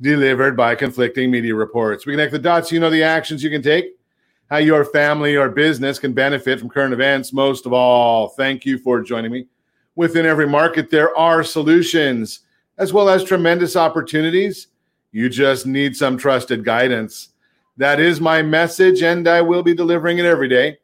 delivered by conflicting media reports. We connect the dots, you know the actions you can take, how your family or business can benefit from current events. Most of all, thank you for joining me. Within every market, there are solutions as well as tremendous opportunities. You just need some trusted guidance. That is my message, and I will be delivering it every day.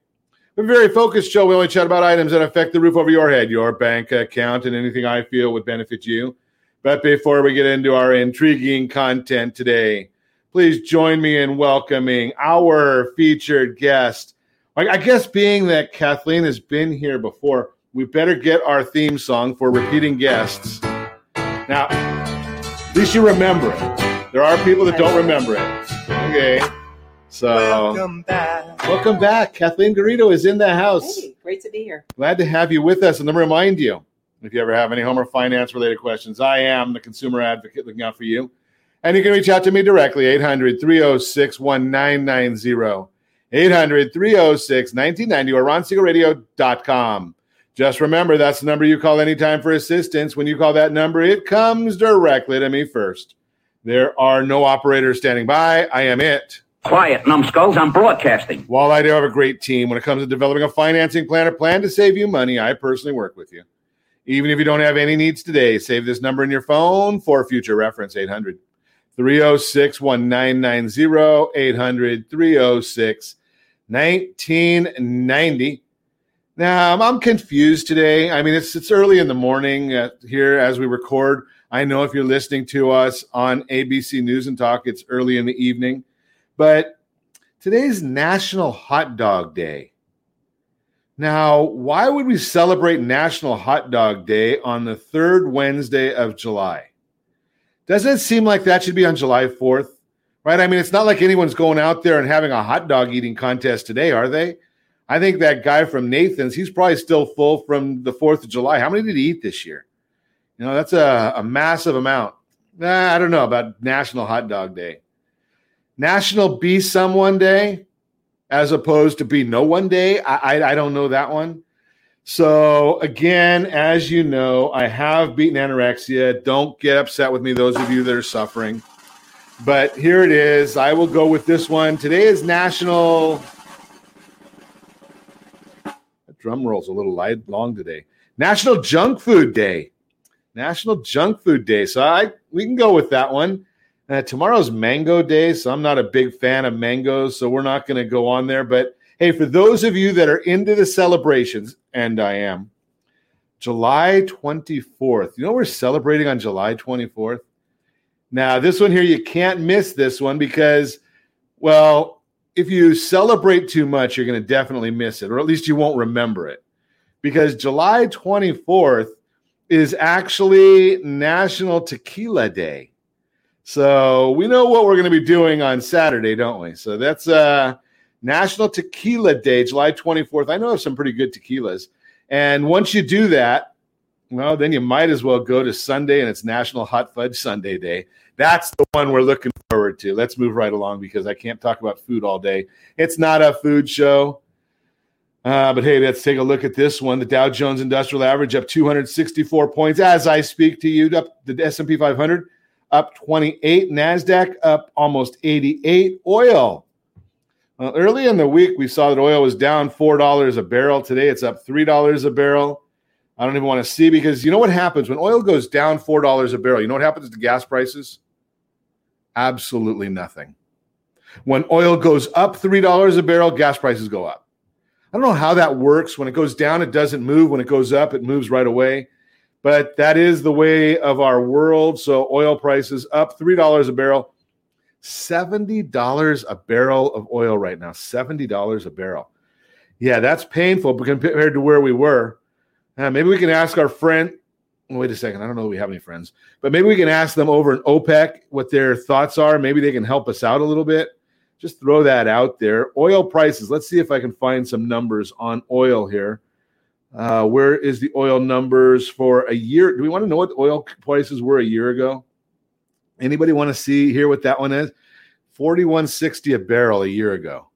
A very focused show. We only chat about items that affect the roof over your head, your bank account, and anything I feel would benefit you. But before we get into our intriguing content today, please join me in welcoming our featured guest. I guess being that Kathleen has been here before, we better get our theme song for repeating guests. Now, at least you remember it. There are people that don't remember it. Okay. So Welcome back. welcome back. Kathleen Garrido is in the house. Hey, great to be here. Glad to have you with us. And let me remind you, if you ever have any home or finance related questions, I am the consumer advocate looking out for you. And you can reach out to me directly, 800 306 1990. 800 306 1990 or ronsiegelradio.com. Just remember, that's the number you call anytime for assistance. When you call that number, it comes directly to me first. There are no operators standing by. I am it. Quiet, numbskulls. I'm broadcasting. While I do have a great team when it comes to developing a financing plan or plan to save you money, I personally work with you. Even if you don't have any needs today, save this number in your phone for future reference 800 306 1990, 800 306 1990. Now, I'm confused today. I mean, it's, it's early in the morning uh, here as we record. I know if you're listening to us on ABC News and Talk, it's early in the evening. But today's National Hot Dog Day. Now, why would we celebrate National Hot Dog Day on the third Wednesday of July? Doesn't it seem like that should be on July 4th? Right? I mean, it's not like anyone's going out there and having a hot dog eating contest today, are they? I think that guy from Nathan's, he's probably still full from the 4th of July. How many did he eat this year? You know, that's a, a massive amount. Nah, I don't know about National Hot Dog Day. National Be Someone Day, as opposed to Be No One Day. I, I, I don't know that one. So, again, as you know, I have beaten anorexia. Don't get upset with me, those of you that are suffering. But here it is. I will go with this one. Today is National. Drum roll's a little light, long today. National Junk Food Day. National Junk Food Day. So I we can go with that one. Uh, tomorrow's Mango Day, so I'm not a big fan of mangoes, so we're not going to go on there. But hey, for those of you that are into the celebrations, and I am, July 24th. You know we're celebrating on July 24th. Now this one here, you can't miss this one because, well, if you celebrate too much, you're going to definitely miss it, or at least you won't remember it, because July 24th is actually National Tequila Day. So we know what we're going to be doing on Saturday, don't we? So that's uh, National Tequila Day, July 24th. I know of some pretty good tequilas. And once you do that, well, then you might as well go to Sunday and it's National Hot Fudge Sundae Day. That's the one we're looking forward to. Let's move right along because I can't talk about food all day. It's not a food show. Uh, but hey, let's take a look at this one. The Dow Jones Industrial Average up 264 points as I speak to you. Up the S&P 500 up 28. NASDAQ up almost 88. Oil. Well, early in the week, we saw that oil was down $4 a barrel. Today, it's up $3 a barrel. I don't even want to see because you know what happens when oil goes down $4 a barrel? You know what happens to gas prices? Absolutely nothing. When oil goes up $3 a barrel, gas prices go up. I don't know how that works. When it goes down, it doesn't move. When it goes up, it moves right away but that is the way of our world. So oil prices up $3 a barrel, $70 a barrel of oil right now, $70 a barrel. Yeah, that's painful compared to where we were. Uh, maybe we can ask our friend wait a second. I don't know if we have any friends, but maybe we can ask them over in OPEC what their thoughts are. Maybe they can help us out a little bit. Just throw that out there. Oil prices. Let's see if I can find some numbers on oil here. Uh, where is the oil numbers for a year? Do we want to know what the oil prices were a year ago? Anybody want to see here what that one is? 4160 a barrel a year ago.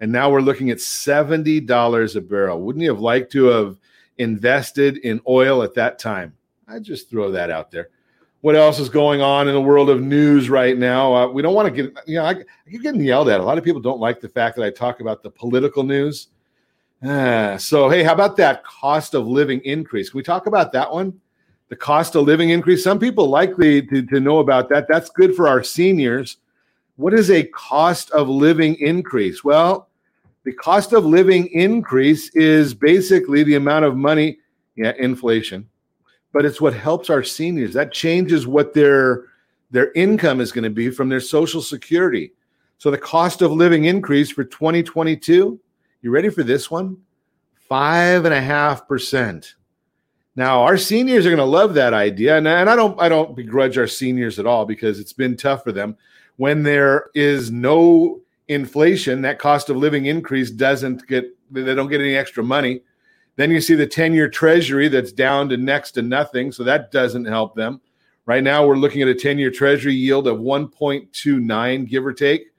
And now we're looking at $70 a barrel. Wouldn't you have liked to have invested in oil at that time? I just throw that out there. What else is going on in the world of news right now? Uh, we don't want to get, you know, I, I keep getting yelled at. A lot of people don't like the fact that I talk about the political news. So, hey, how about that cost of living increase? Can we talk about that one? The cost of living increase. Some people likely to, to know about that. That's good for our seniors. What is a cost of living increase? Well, the cost of living increase is basically the amount of money, yeah, inflation, but it's what helps our seniors. That changes what their their income is going to be from their social security. So the cost of living increase for 2022, you ready for this one? Five and a half percent. Now our seniors are going to love that idea, and, and I don't I don't begrudge our seniors at all because it's been tough for them when there is no inflation, that cost of living increase doesn't get, they don't get any extra money. Then you see the 10 year treasury that's down to next to nothing. So that doesn't help them. Right now, we're looking at a 10 year treasury yield of 1.29, give or take.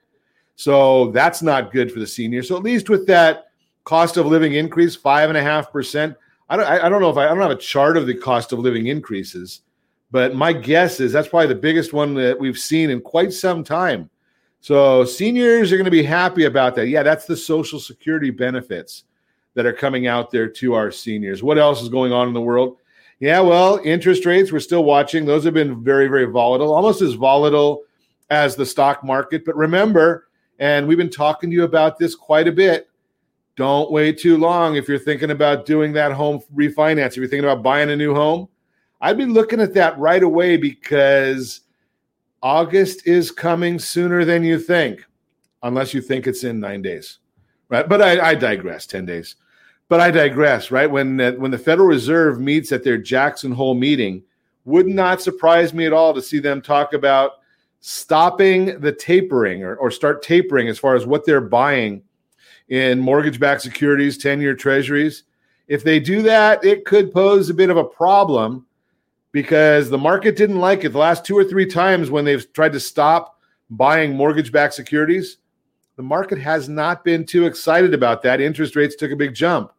So that's not good for the senior. So at least with that cost of living increase, five and a half percent. I don't, I don't know if I, I don't have a chart of the cost of living increases, but my guess is that's probably the biggest one that we've seen in quite some time. So seniors are going to be happy about that. Yeah, that's the social security benefits that are coming out there to our seniors. What else is going on in the world? Yeah, well, interest rates, we're still watching. Those have been very, very volatile, almost as volatile as the stock market. But remember, and we've been talking to you about this quite a bit. Don't wait too long if you're thinking about doing that home refinance. If you're thinking about buying a new home, I'd be looking at that right away because August is coming sooner than you think, unless you think it's in nine days, right? But I, I digress. Ten days, but I digress. Right when uh, when the Federal Reserve meets at their Jackson Hole meeting, would not surprise me at all to see them talk about stopping the tapering or, or start tapering as far as what they're buying in mortgage-backed securities, ten-year Treasuries. If they do that, it could pose a bit of a problem because the market didn't like it the last two or three times when they've tried to stop buying mortgage backed securities. The market has not been too excited about that. Interest rates took a big jump.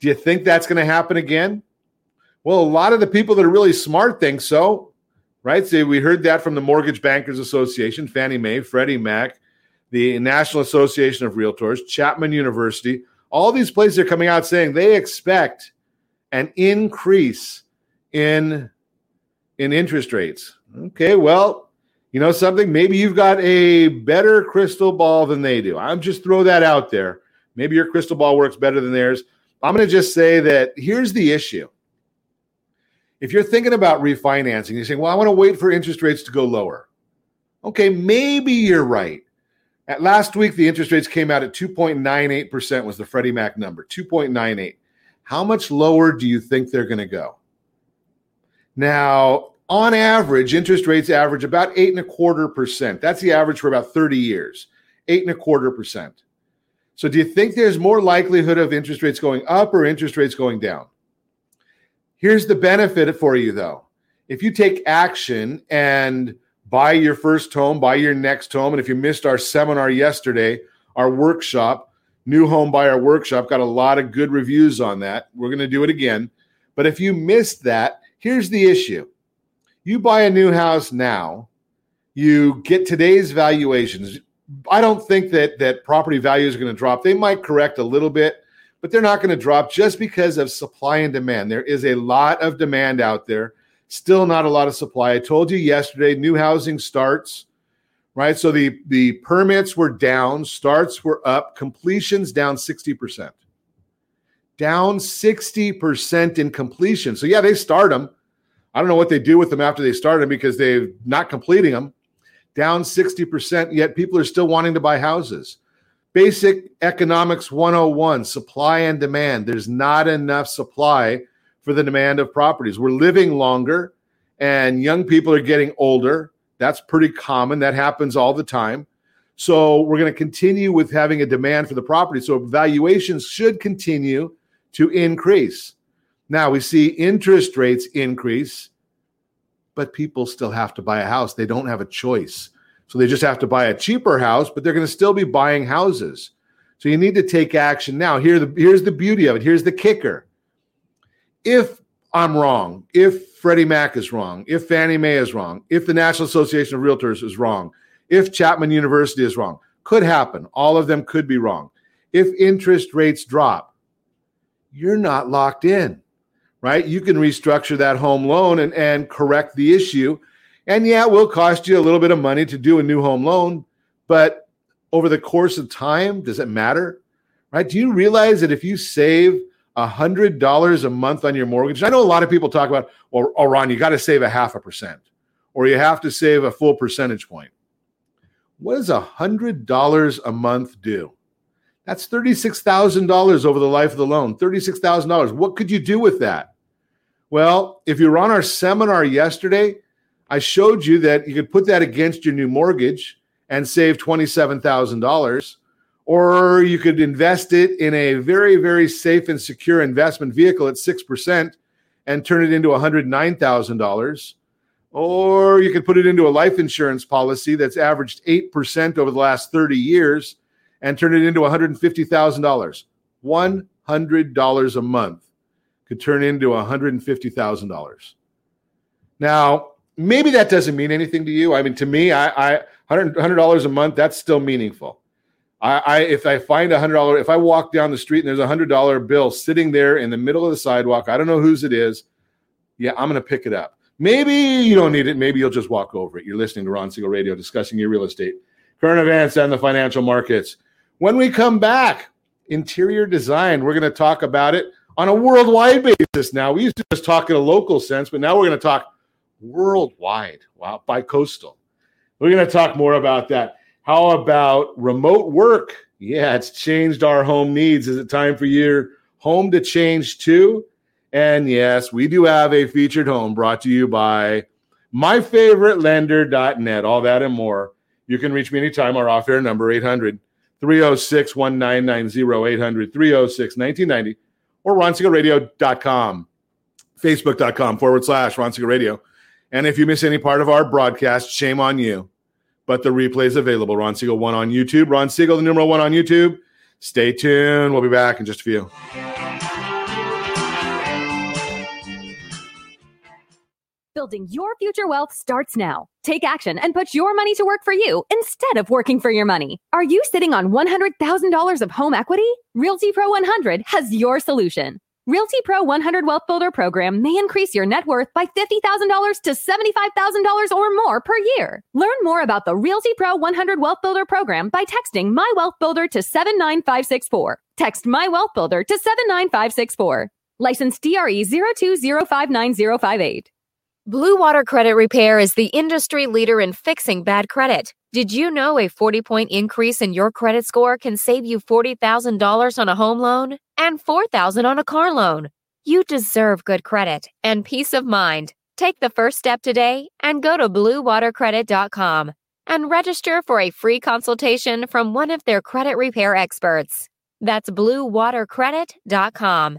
Do you think that's going to happen again? Well, a lot of the people that are really smart think so, right? So we heard that from the Mortgage Bankers Association, Fannie Mae, Freddie Mac, the National Association of Realtors, Chapman University. All these places are coming out saying they expect an increase in in interest rates. Okay, well, you know something? Maybe you've got a better crystal ball than they do. I'm just throw that out there. Maybe your crystal ball works better than theirs. I'm going to just say that here's the issue. If you're thinking about refinancing, you're saying, well, I want to wait for interest rates to go lower. Okay, maybe you're right. At last week, the interest rates came out at 2.98% was the Freddie Mac number, 2.98. How much lower do you think they're going to go? Now, on average, interest rates average about eight and a quarter percent. That's the average for about 30 years, eight and a quarter percent. So, do you think there's more likelihood of interest rates going up or interest rates going down? Here's the benefit for you, though. If you take action and buy your first home, buy your next home, and if you missed our seminar yesterday, our workshop, New Home Buyer Workshop, got a lot of good reviews on that. We're going to do it again. But if you missed that, Here's the issue you buy a new house now, you get today's valuations. I don't think that that property values are going to drop. They might correct a little bit, but they're not going to drop just because of supply and demand. There is a lot of demand out there, still not a lot of supply. I told you yesterday, new housing starts, right? So the the permits were down, starts were up, completions down 60% down 60% in completion. So, yeah, they start them. I don't know what they do with them after they start them because they're not completing them. Down 60%, yet people are still wanting to buy houses. Basic economics 101 supply and demand. There's not enough supply for the demand of properties. We're living longer and young people are getting older. That's pretty common. That happens all the time. So we're going to continue with having a demand for the property. So valuations should continue to increase. Now we see interest rates increase, but people still have to buy a house. They don't have a choice. So they just have to buy a cheaper house, but they're going to still be buying houses. So you need to take action now. Here the, here's the beauty of it. Here's the kicker. If I'm wrong, if Freddie Mac is wrong, if Fannie Mae is wrong, if the National Association of Realtors is wrong, if Chapman University is wrong, could happen. All of them could be wrong. If interest rates drop, you're not locked in, right? You can restructure that home loan and, and correct the issue. And yeah, it will cost you a little bit of money to do a new home loan, but over the course of time, does it matter? Right? Do you realize that if you save hundred dollars a month on your mortgage, I know a lot of people talk about, well, oh, Ron, you got to save a half a percent, or you have to save a full percentage point. What does a hundred dollars a month do? That's thirty-six thousand dollars over the life of the loan. Thirty-six thousand dollars. What could you do with that? Well, if you were on our seminar yesterday, I showed you that you could put that against your new mortgage and save $27,000. Or you could invest it in a very, very safe and secure investment vehicle at 6% and turn it into $109,000. Or you could put it into a life insurance policy that's averaged 8% over the last 30 years and turn it into $150,000. $100 a month could turn into $150,000. Now, maybe that doesn't mean anything to you. I mean, to me, I, I hundred dollars a month, that's still meaningful. I, I if I find a hundred dollar, if I walk down the street and there's a hundred dollar bill sitting there in the middle of the sidewalk, I don't know whose it is. Yeah, I'm gonna pick it up. Maybe you don't need it. Maybe you'll just walk over it. You're listening to Ron Siegel Radio discussing your real estate, current events, and the financial markets. When we come back, interior design, we're going to talk about it on a worldwide basis now. We used to just talk in a local sense, but now we're going to talk worldwide. Wow, by coastal. We're going to talk more about that. How about remote work? Yeah, it's changed our home needs. Is it time for your home to change too? And yes, we do have a featured home brought to you by myfavoritelender.net. All that and more. You can reach me anytime. Our off air number 800 306 1990, 800 306 1990, or ronsiegelradio.com, facebook.com forward slash Ron Radio. And if you miss any part of our broadcast, shame on you. But the replay is available. Ron Siegel one on YouTube. Ron Siegel, the numeral one on YouTube. Stay tuned. We'll be back in just a few. Building your future wealth starts now. Take action and put your money to work for you instead of working for your money. Are you sitting on $100,000 of home equity? Realty Pro 100 has your solution. Realty Pro 100 Wealth Builder program may increase your net worth by $50,000 to $75,000 or more per year. Learn more about the Realty Pro 100 Wealth Builder program by texting My Wealth Builder to 79564. Text My Wealth Builder to 79564. License DRE 02059058. Blue Water Credit Repair is the industry leader in fixing bad credit. Did you know a 40 point increase in your credit score can save you $40,000 on a home loan and 4,000 on a car loan? You deserve good credit and peace of mind. Take the first step today and go to bluewatercredit.com and register for a free consultation from one of their credit repair experts. That's bluewatercredit.com.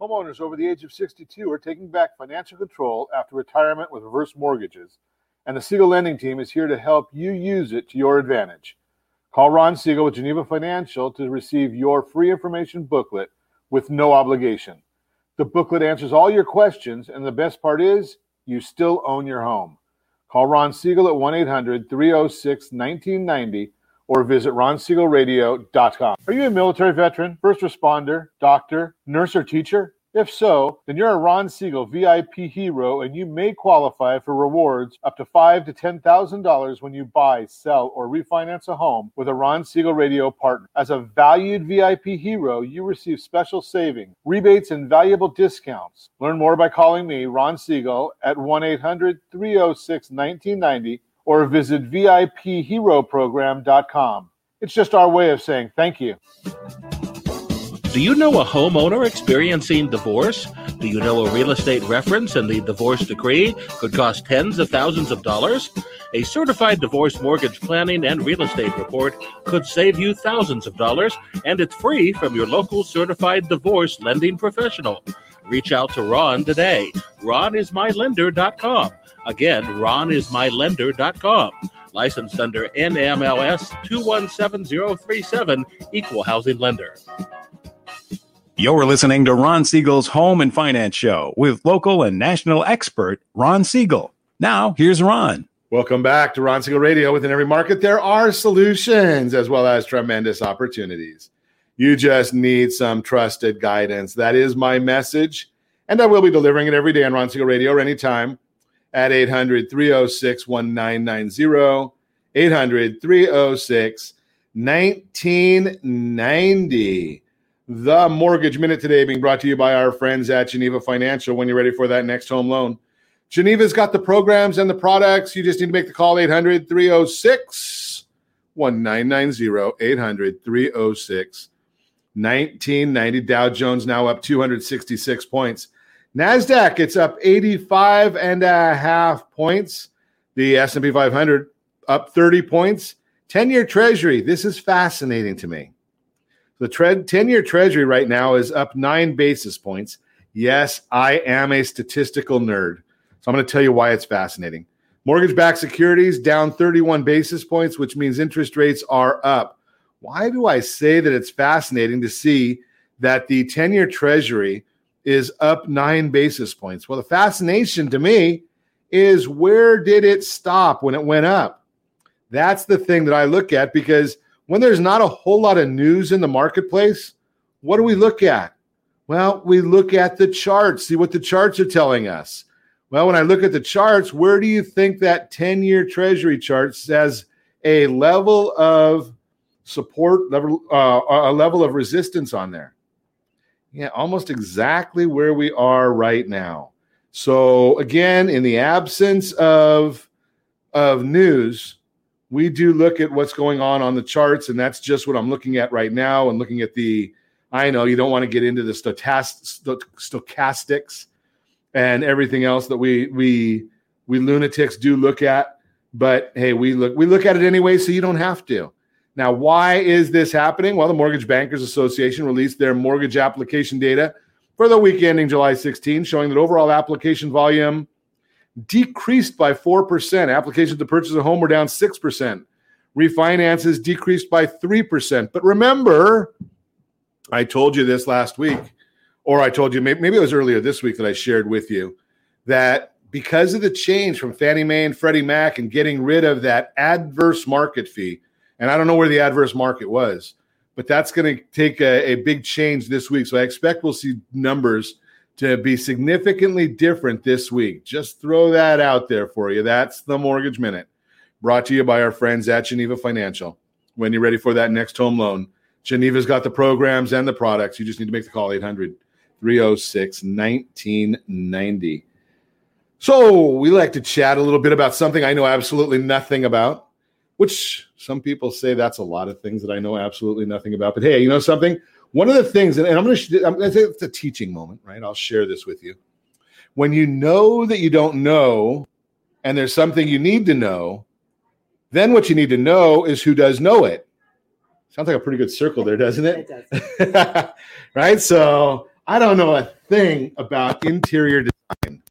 Homeowners over the age of 62 are taking back financial control after retirement with reverse mortgages, and the Siegel Lending Team is here to help you use it to your advantage. Call Ron Siegel with Geneva Financial to receive your free information booklet with no obligation. The booklet answers all your questions, and the best part is you still own your home. Call Ron Siegel at 1 800 306 1990 or visit ronsiegelradio.com. Are you a military veteran, first responder, doctor, nurse, or teacher? If so, then you're a Ron Siegel VIP hero and you may qualify for rewards up to five to ten thousand dollars when you buy, sell, or refinance a home with a Ron Siegel radio partner. As a valued VIP hero, you receive special savings, rebates, and valuable discounts. Learn more by calling me, Ron Siegel, at 1-800-306-1990 or visit VIPHeroProgram.com. It's just our way of saying thank you. Do you know a homeowner experiencing divorce? Do you know a real estate reference and the divorce decree could cost tens of thousands of dollars? A certified divorce mortgage planning and real estate report could save you thousands of dollars, and it's free from your local certified divorce lending professional. Reach out to Ron today. RonIsMyLender.com. Again, RonIsMyLender.com. Licensed under NMLS 217037, Equal Housing Lender. You're listening to Ron Siegel's Home and Finance Show with local and national expert Ron Siegel. Now, here's Ron. Welcome back to Ron Siegel Radio. Within every market, there are solutions as well as tremendous opportunities. You just need some trusted guidance. That is my message. And I will be delivering it every day on Ron Siegel Radio or anytime at 800 306 1990. 800 306 1990. The Mortgage Minute today being brought to you by our friends at Geneva Financial. When you're ready for that next home loan, Geneva's got the programs and the products. You just need to make the call 800 306 1990. 800 306 1990. Dow Jones now up 266 points. NASDAQ, it's up 85 and a half points. The S&P 500 up 30 points. 10-year treasury, this is fascinating to me. The 10 year treasury right now is up nine basis points. Yes, I am a statistical nerd. So I'm going to tell you why it's fascinating. Mortgage backed securities down 31 basis points, which means interest rates are up. Why do I say that it's fascinating to see that the 10 year treasury is up nine basis points? Well, the fascination to me is where did it stop when it went up? That's the thing that I look at because when there's not a whole lot of news in the marketplace, what do we look at? Well, we look at the charts, see what the charts are telling us. Well, when I look at the charts, where do you think that 10 year treasury chart says a level of support, level, uh, a level of resistance on there? Yeah, almost exactly where we are right now. So, again, in the absence of, of news, we do look at what's going on on the charts, and that's just what I'm looking at right now. And looking at the, I know you don't want to get into the stochastics and everything else that we we we lunatics do look at, but hey, we look we look at it anyway, so you don't have to. Now, why is this happening? Well, the Mortgage Bankers Association released their mortgage application data for the week ending July 16, showing that overall application volume decreased by 4%. Applications to purchase a home were down 6%. Refinances decreased by 3%. But remember, I told you this last week, or I told you maybe it was earlier this week that I shared with you that because of the change from Fannie Mae and Freddie Mac and getting rid of that adverse market fee, and I don't know where the adverse market was, but that's going to take a, a big change this week. So I expect we'll see numbers to be significantly different this week. Just throw that out there for you. That's the Mortgage Minute, brought to you by our friends at Geneva Financial. When you're ready for that next home loan, Geneva's got the programs and the products. You just need to make the call 800 306 1990. So, we like to chat a little bit about something I know absolutely nothing about, which some people say that's a lot of things that I know absolutely nothing about. But hey, you know something? One of the things, and I'm going to, I'm going to say it's a teaching moment, right? I'll share this with you. When you know that you don't know, and there's something you need to know, then what you need to know is who does know it. Sounds like a pretty good circle there, doesn't it? It does. right? So I don't know a thing about interior design,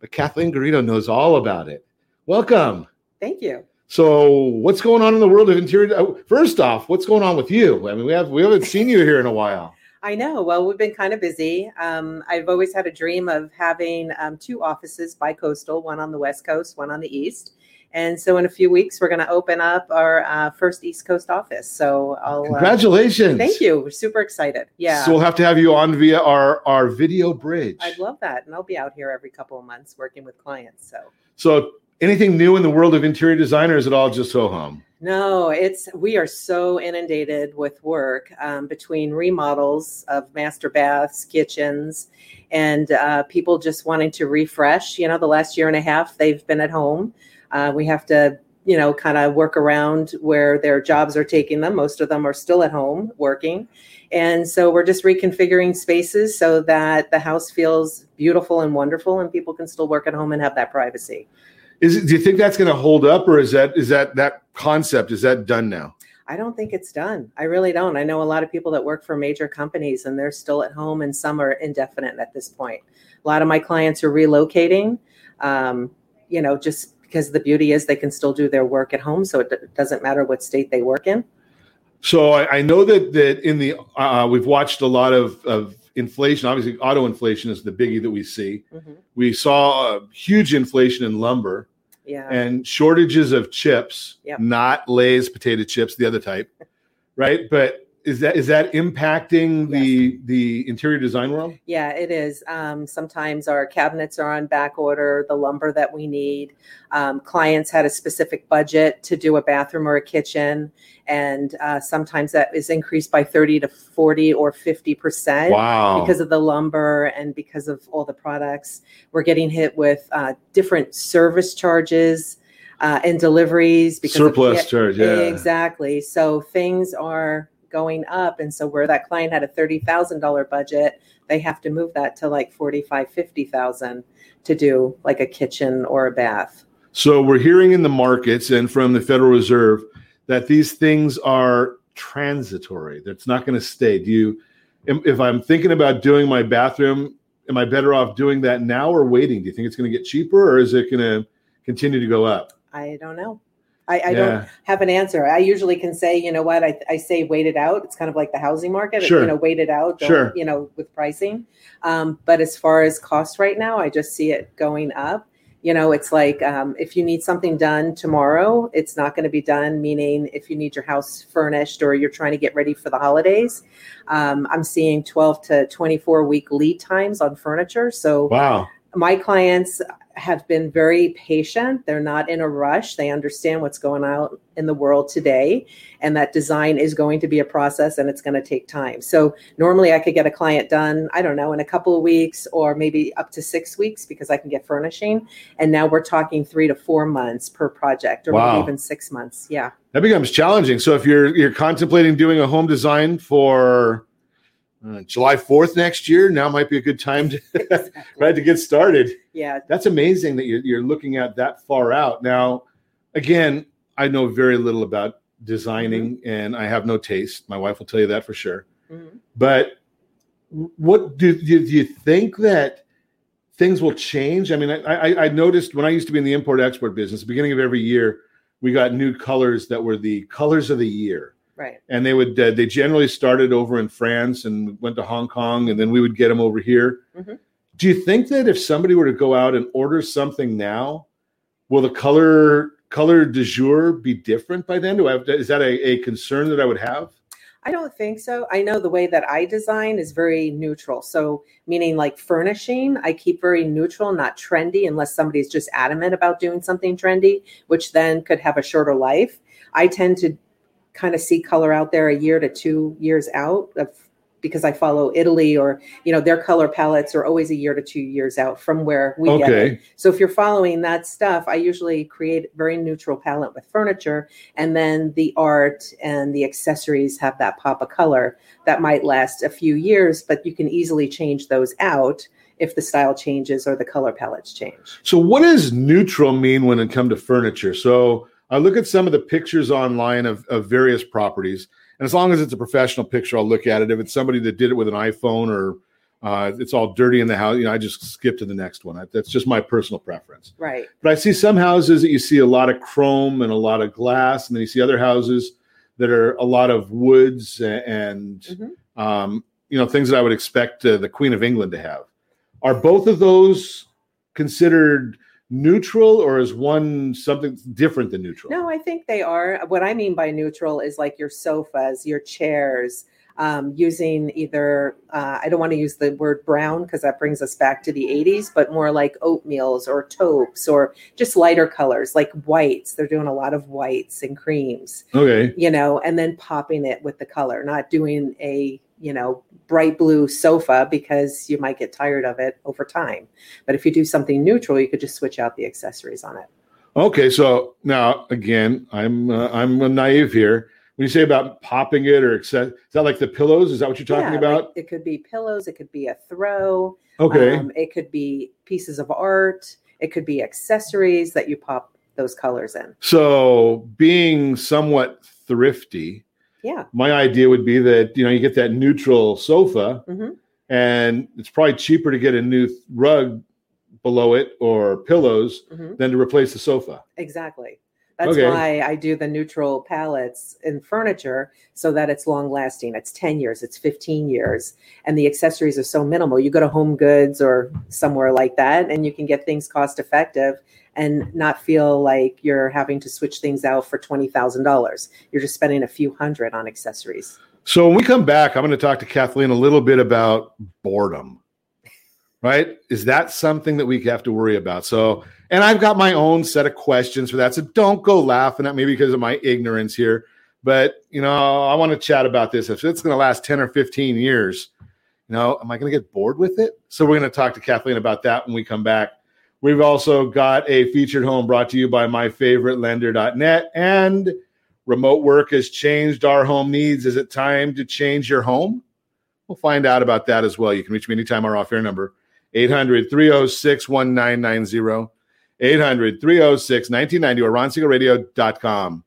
but Kathleen Garrido knows all about it. Welcome. Thank you. So, what's going on in the world of interior? Uh, first off, what's going on with you? I mean, we have we haven't seen you here in a while. I know. Well, we've been kind of busy. Um, I've always had a dream of having um, two offices bi-coastal, one on the west coast, one on the east. And so in a few weeks, we're going to open up our uh, first East Coast office. So I'll uh, Congratulations. thank you. We're super excited. Yeah. So we'll have to have you on via our our video bridge. I'd love that. And I'll be out here every couple of months working with clients. So So anything new in the world of interior design, or is it all just so hum? No, it's we are so inundated with work um, between remodels of master baths, kitchens, and uh, people just wanting to refresh. You know, the last year and a half they've been at home. Uh, we have to, you know, kind of work around where their jobs are taking them. Most of them are still at home working. And so we're just reconfiguring spaces so that the house feels beautiful and wonderful and people can still work at home and have that privacy. Is it, do you think that's going to hold up, or is that is that that concept is that done now? I don't think it's done. I really don't. I know a lot of people that work for major companies and they're still at home and some are indefinite at this point. A lot of my clients are relocating, um, you know, just because the beauty is they can still do their work at home. So it d- doesn't matter what state they work in. So I, I know that that in the uh, we've watched a lot of of inflation. Obviously, auto inflation is the biggie that we see. Mhm. We saw a huge inflation in lumber Yeah. and shortages of chips, Yep. not Lay's potato chips, the other type, right? But is that is that impacting the the interior design world? Yeah, it is. Um, sometimes our cabinets are on back order, the lumber that we need. Um, clients had a specific budget to do a bathroom or a kitchen, and uh, sometimes that is increased by 30 to 40 or 50%. Wow. Because of the lumber and because of all the products. We're getting hit with uh, different service charges. Uh, and deliveries because of- Surplus charge, yeah. exactly. So things are going up and so where that client had a $30,000 budget they have to move that to like 45 50,000 to do like a kitchen or a bath So we're hearing in the markets and from the Federal Reserve that these things are transitory. That's not going to stay. Do you, if I'm thinking about doing my bathroom, am I better off doing that now or waiting? Do you think it's going to get cheaper or is it going to continue to go up? I don't know I, I Yeah. don't have an answer. I usually can say, you know what, I, I say wait it out. It's kind of like the housing market, Sure. you know, wait it out, Sure. you know, with pricing. Um, but as far as cost right now, I just see it going up. You know, it's like um, if you need something done tomorrow, it's not going to be done. Meaning, if you need your house furnished or you're trying to get ready for the holidays, um, I'm seeing 12 to 24 week lead times on furniture. So, Wow. my clients have been very patient. They're not in a rush. They understand what's going on in the world today, and that design is going to be a process and it's going to take time. So, normally I could get a client done, I don't know, in a couple of weeks or maybe up to six weeks because I can get furnishing. And now we're talking three to four months per project or Wow. maybe even six months. Yeah. That becomes challenging. So if you're you're contemplating doing a home design for uh, July 4th next year, now might be a good time to right to get started. Yeah. That's amazing that you're, you're looking at that far out. Now, again, I know very little about designing and I have no taste. My wife will tell you that for sure. Mhm. But what do, do, do you think that things will change? I mean, I, I, I noticed when I used to be in the import export business, the beginning of every year, we got new colors that were the colors of the year Right. and they would uh, they generally started over in France and went to Hong Kong, and then we would get them over here. Mhm. Do you think that if somebody were to go out and order something now, will the color color du jour be different by then? Do I have to, is that a, a concern that I would have? I don't think so. I know the way that I design is very neutral. So, meaning like furnishing, I keep very neutral, not trendy, unless somebody's just adamant about doing something trendy, which then could have a shorter life. I tend to kind of see color out there a year to two years out of because I follow Italy or you know their color palettes are always a year to two years out from where we get it. So if you're following that stuff, I usually create very neutral palette with furniture, and then the art and the accessories have that pop of color that might last a few years, but you can easily change those out if the style changes or the color palettes change. So, what does neutral mean when it comes to furniture? So, I look at some of the pictures online of, of various properties, and as long as it's a professional picture, I'll look at it. If it's somebody that did it with an iPhone or uh, it's all dirty in the house, you know, I just skip to the next one. I, that's just my personal preference. Right. But I see some houses that you see a lot of chrome and a lot of glass, and then you see other houses that are a lot of woods and Mhm. um, you know things that I would expect uh, the Queen of England to have. Are both of those considered neutral or is one something different than neutral? No, I think they are. What I mean by neutral is like your sofas, your chairs, um, using either, uh, I don't want to use the word brown because that brings us back to the 80s, but more like oatmeals or taupes or just lighter colors like whites. They're doing a lot of whites and creams, Okay. you know, and then popping it with the color, not doing a, you know, bright blue sofa because you might get tired of it over time. But if you do something neutral, you could just switch out the accessories on it. Okay, so now again, I'm uh, I'm naive here. When you say about popping it or acce- is that like the pillows? Is that what you're talking Yeah, about? like, it could be pillows, it could be a throw. Okay. Um, it could be pieces of art. It could be accessories that you pop those colors in. so being somewhat thrifty, Yeah. my idea would be that you know you get that neutral sofa, hmm and it's probably cheaper to get a new rug below it or pillows hmm than to replace the sofa. Exactly. That's Okay. why I do the neutral palettes in furniture so that it's long lasting. It's 10 years, it's 15 years, and the accessories are so minimal. You go to Home Goods or somewhere like that, and you can get things cost effective and not feel like you're having to switch things out for $20,000. You're just spending a few hundred on accessories. So when we come back, I'm going to talk to Kathleen a little bit about boredom. Right? Is that something that we have to worry about? So, and I've got my own set of questions for that. So don't go laughing at me because of my ignorance here. But, you know, I want to chat about this. If it's going to last 10 or 15 years, you know, am I going to get bored with it? So we're going to talk to Kathleen about that when we come back. We've also got a featured home brought to you by myfavoritelender.net and remote work has changed our home needs. Is it time to change your home? We'll find out about that as well. You can reach me anytime. Our off air number 800 306 1990, 800 306 1990, or ronsiegelradio.com.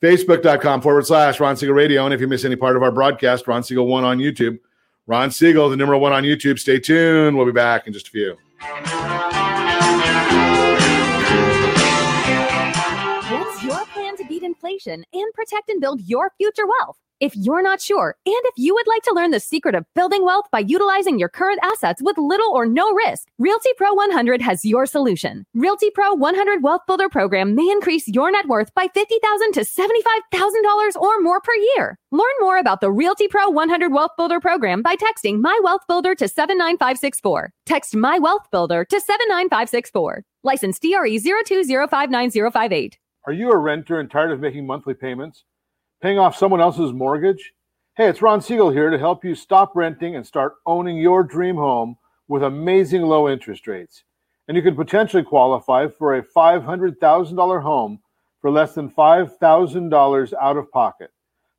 Facebook.com forward slash Ron Siegel Radio. And if you miss any part of our broadcast, Ron Siegel 1 on YouTube. Ron Siegel, the number one on YouTube. Stay tuned. We'll be back in just a few. Inflation and protect and build your future wealth? If you're not sure, and if you would like to learn the secret of building wealth by utilizing your current assets with little or no risk, Realty Pro 100 has your solution. Realty Pro 100 Wealth Builder program may increase your net worth by $50,000 to $75,000 or more per year. Learn more about the Realty Pro 100 Wealth Builder program by texting My Wealth Builder to 79564. Text My Wealth Builder to 79564. License DRE 02059058. Are you a renter and tired of making monthly payments? Paying off someone else's mortgage? Hey, it's Ron Siegel here to help you stop renting and start owning your dream home with amazing low interest rates. And you can potentially qualify for a $500,000 home for less than $5,000 out of pocket.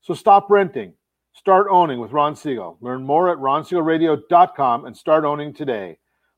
So stop renting. Start owning with Ron Siegel. Learn more at ronsiegelradio.com and start owning today.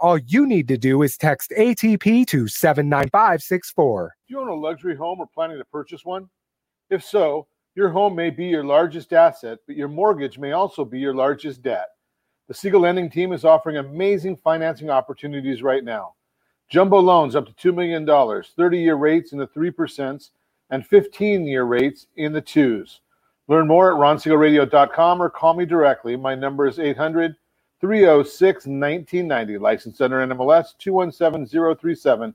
all you need to do is text ATP to 79564. Do you own a luxury home or planning to purchase one? If so, your home may be your largest asset, but your mortgage may also be your largest debt. The Siegel Lending Team is offering amazing financing opportunities right now. Jumbo loans up to $2 million, 30 year rates in the 3%, and 15 year rates in the 2s. Learn more at ronsiegelradio.com or call me directly. My number is 800 306 1990, licensed under NMLS 217037,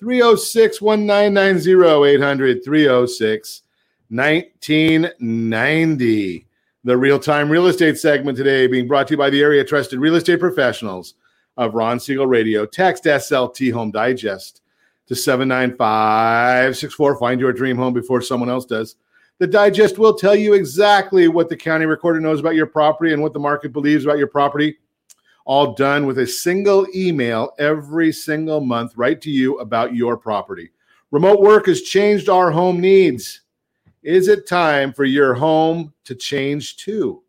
306 1990. 800 306 1990. The real time real estate segment today being brought to you by the area trusted real estate professionals of Ron Siegel Radio. Text SLT Home Digest to 79564. Find your dream home before someone else does. The digest will tell you exactly what the county recorder knows about your property and what the market believes about your property. All done with a single email every single month, right to you about your property. Remote work has changed our home needs. Is it time for your home to change too?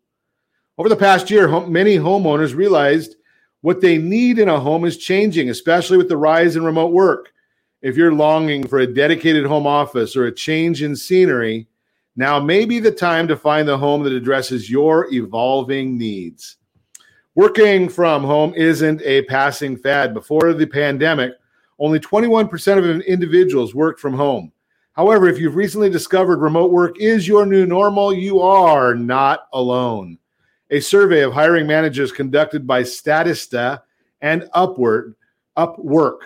Over the past year, many homeowners realized what they need in a home is changing, especially with the rise in remote work. If you're longing for a dedicated home office or a change in scenery, now may be the time to find the home that addresses your evolving needs. Working from home isn't a passing fad. Before the pandemic, only 21% of individuals worked from home. However, if you've recently discovered remote work is your new normal, you are not alone. A survey of hiring managers conducted by Statista and Upward, Upwork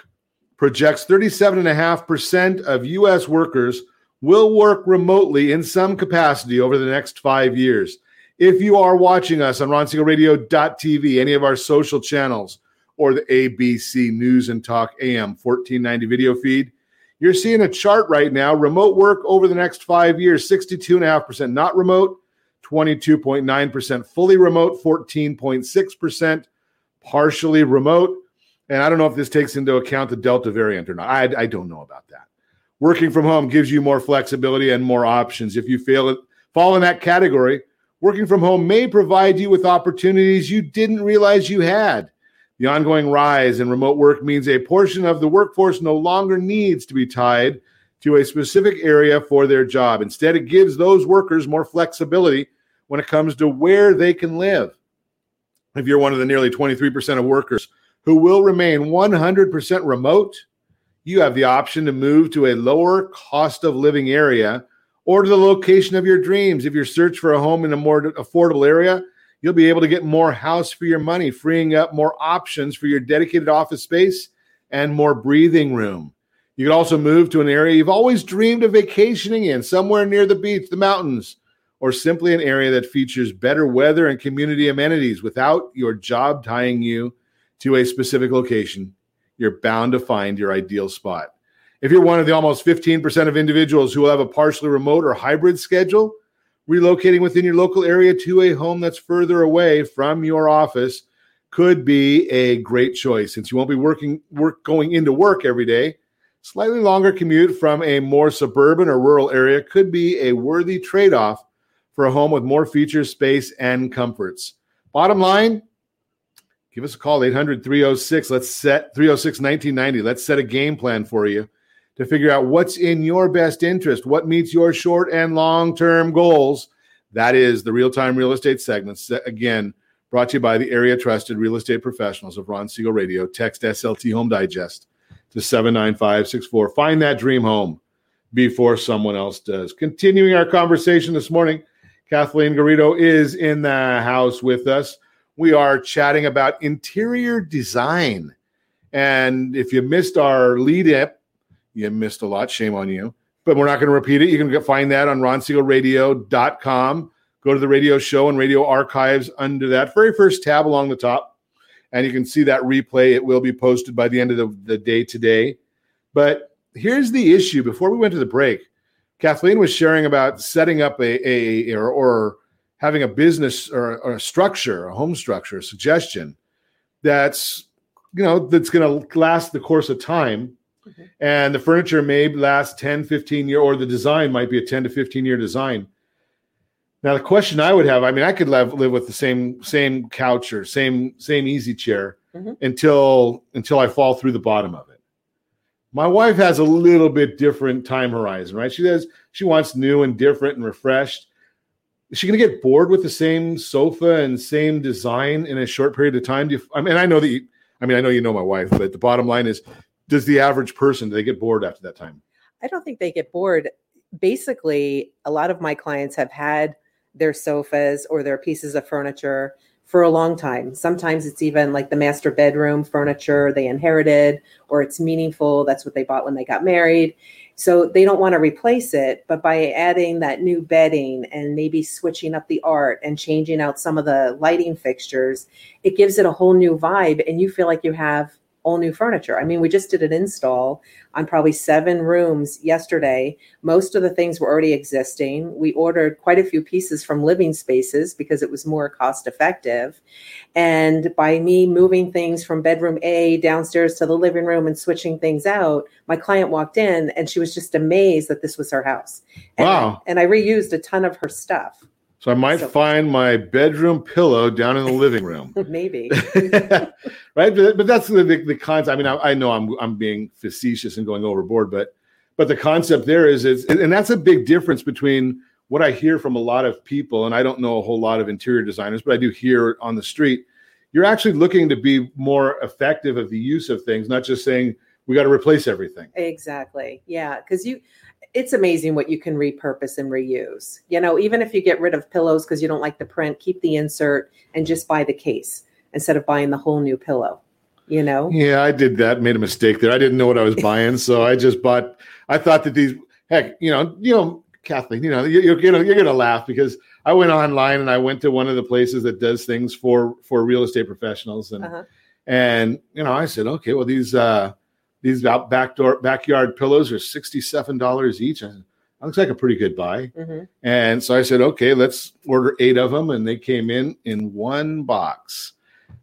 projects 37.5% of U.S. workers will work remotely in some capacity over the next five years. If you are watching us on RonSiegelRadio.tv, any of our social channels, or the ABC News and Talk AM 1490 video feed, you're seeing a chart right now remote work over the next five years 62.5% not remote, 22.9% fully remote, 14.6% partially remote. And I don't know if this takes into account the Delta variant or not. I, I don't know about that. Working from home gives you more flexibility and more options. If you fail, it, fall in that category, working from home may provide you with opportunities you didn't realize you had. The ongoing rise in remote work means a portion of the workforce no longer needs to be tied to a specific area for their job. Instead, it gives those workers more flexibility when it comes to where they can live. If you're one of the nearly 23% of workers who will remain 100% remote, you have the option to move to a lower cost of living area or to the location of your dreams. If you're search for a home in a more affordable area, You'll be able to get more house for your money, freeing up more options for your dedicated office space and more breathing room. You can also move to an area you've always dreamed of vacationing in, somewhere near the beach, the mountains, or simply an area that features better weather and community amenities without your job tying you to a specific location. You're bound to find your ideal spot. If you're one of the almost 15% of individuals who will have a partially remote or hybrid schedule, relocating within your local area to a home that's further away from your office could be a great choice since you won't be working work going into work every day. Slightly longer commute from a more suburban or rural area could be a worthy trade-off for a home with more features, space, and comforts. Bottom line, give us a call 800-306 let's set 306 1990 let's set a game plan for you to figure out what's in your best interest, what meets your short and long term goals. That is the real time real estate segment. Again, brought to you by the area trusted real estate professionals of Ron Siegel Radio. Text SLT Home Digest to 79564. Find that dream home before someone else does. Continuing our conversation this morning, Kathleen Garrido is in the house with us. We are chatting about interior design. And if you missed our lead up you missed a lot. Shame on you. But we're not going to repeat it. You can find that on ronsiegelradio.com. Go to the radio show and radio archives under that very first tab along the top. And you can see that replay. It will be posted by the end of the, the day today. But here's the issue. Before we went to the break, Kathleen was sharing about setting up a, a or, or having a business or, or, a structure, a home structure, a suggestion that's you know that's going to last the course of time and the furniture may last 10, 15 year, or the design might be a 10 to 15 year design. Now, the question I would have, I mean, I could live, live with the same same couch or same same easy chair Mhm. until until I fall through the bottom of it. My wife has a little bit different time horizon, right? She does she wants new and different and refreshed. Is she going to get bored with the same sofa and same design in a short period of time? Do you, I mean, I know that you, I mean, I know you know my wife, but the bottom line is, does the average person do they get bored after that time? I don't think they get bored. Basically, a lot of my clients have had their sofas or their pieces of furniture for a long time. Sometimes it's even like the master bedroom furniture they inherited, or it's meaningful. That's what they bought when they got married. So they don't want to replace it. But by adding that new bedding and maybe switching up the art and changing out some of the lighting fixtures, it gives it a whole new vibe. And you feel like you have all new furniture. I mean, we just did an install on probably seven rooms yesterday. Most of the things were already existing. We ordered quite a few pieces from Living Spaces because it was more cost effective. And by me moving things from bedroom A downstairs to the living room and switching things out, my client walked in and she was just amazed that this was her house. And, Wow. And I reused a ton of her stuff. So I might So- find my bedroom pillow down in the living room. Maybe. right but, but that's the, the, the concept i mean I, I know i'm i'm being facetious and going overboard but but the concept there is is and that's a big difference between what i hear from a lot of people and i don't know a whole lot of interior designers but i do hear on the street you're actually looking to be more effective of the use of things not just saying we got to replace everything Exactly. Yeah. Because you, it's amazing what you can repurpose and reuse. You know, even if you get rid of pillows because you don't like the print, keep the insert and just buy the case instead of buying the whole new pillow. You know? yeah i did that made a mistake there i didn't know what i was buying so i just bought i thought that these heck you know you know kathleen you know you, you're gonna you're gonna laugh because i went online and i went to one of the places that does things for for real estate professionals and Uh-huh. and you know i said okay well these uh these backdoor backyard pillows are $67 each and that looks like a pretty good buy Mhm. and so I said, okay, let's order eight of them. And they came in in one box.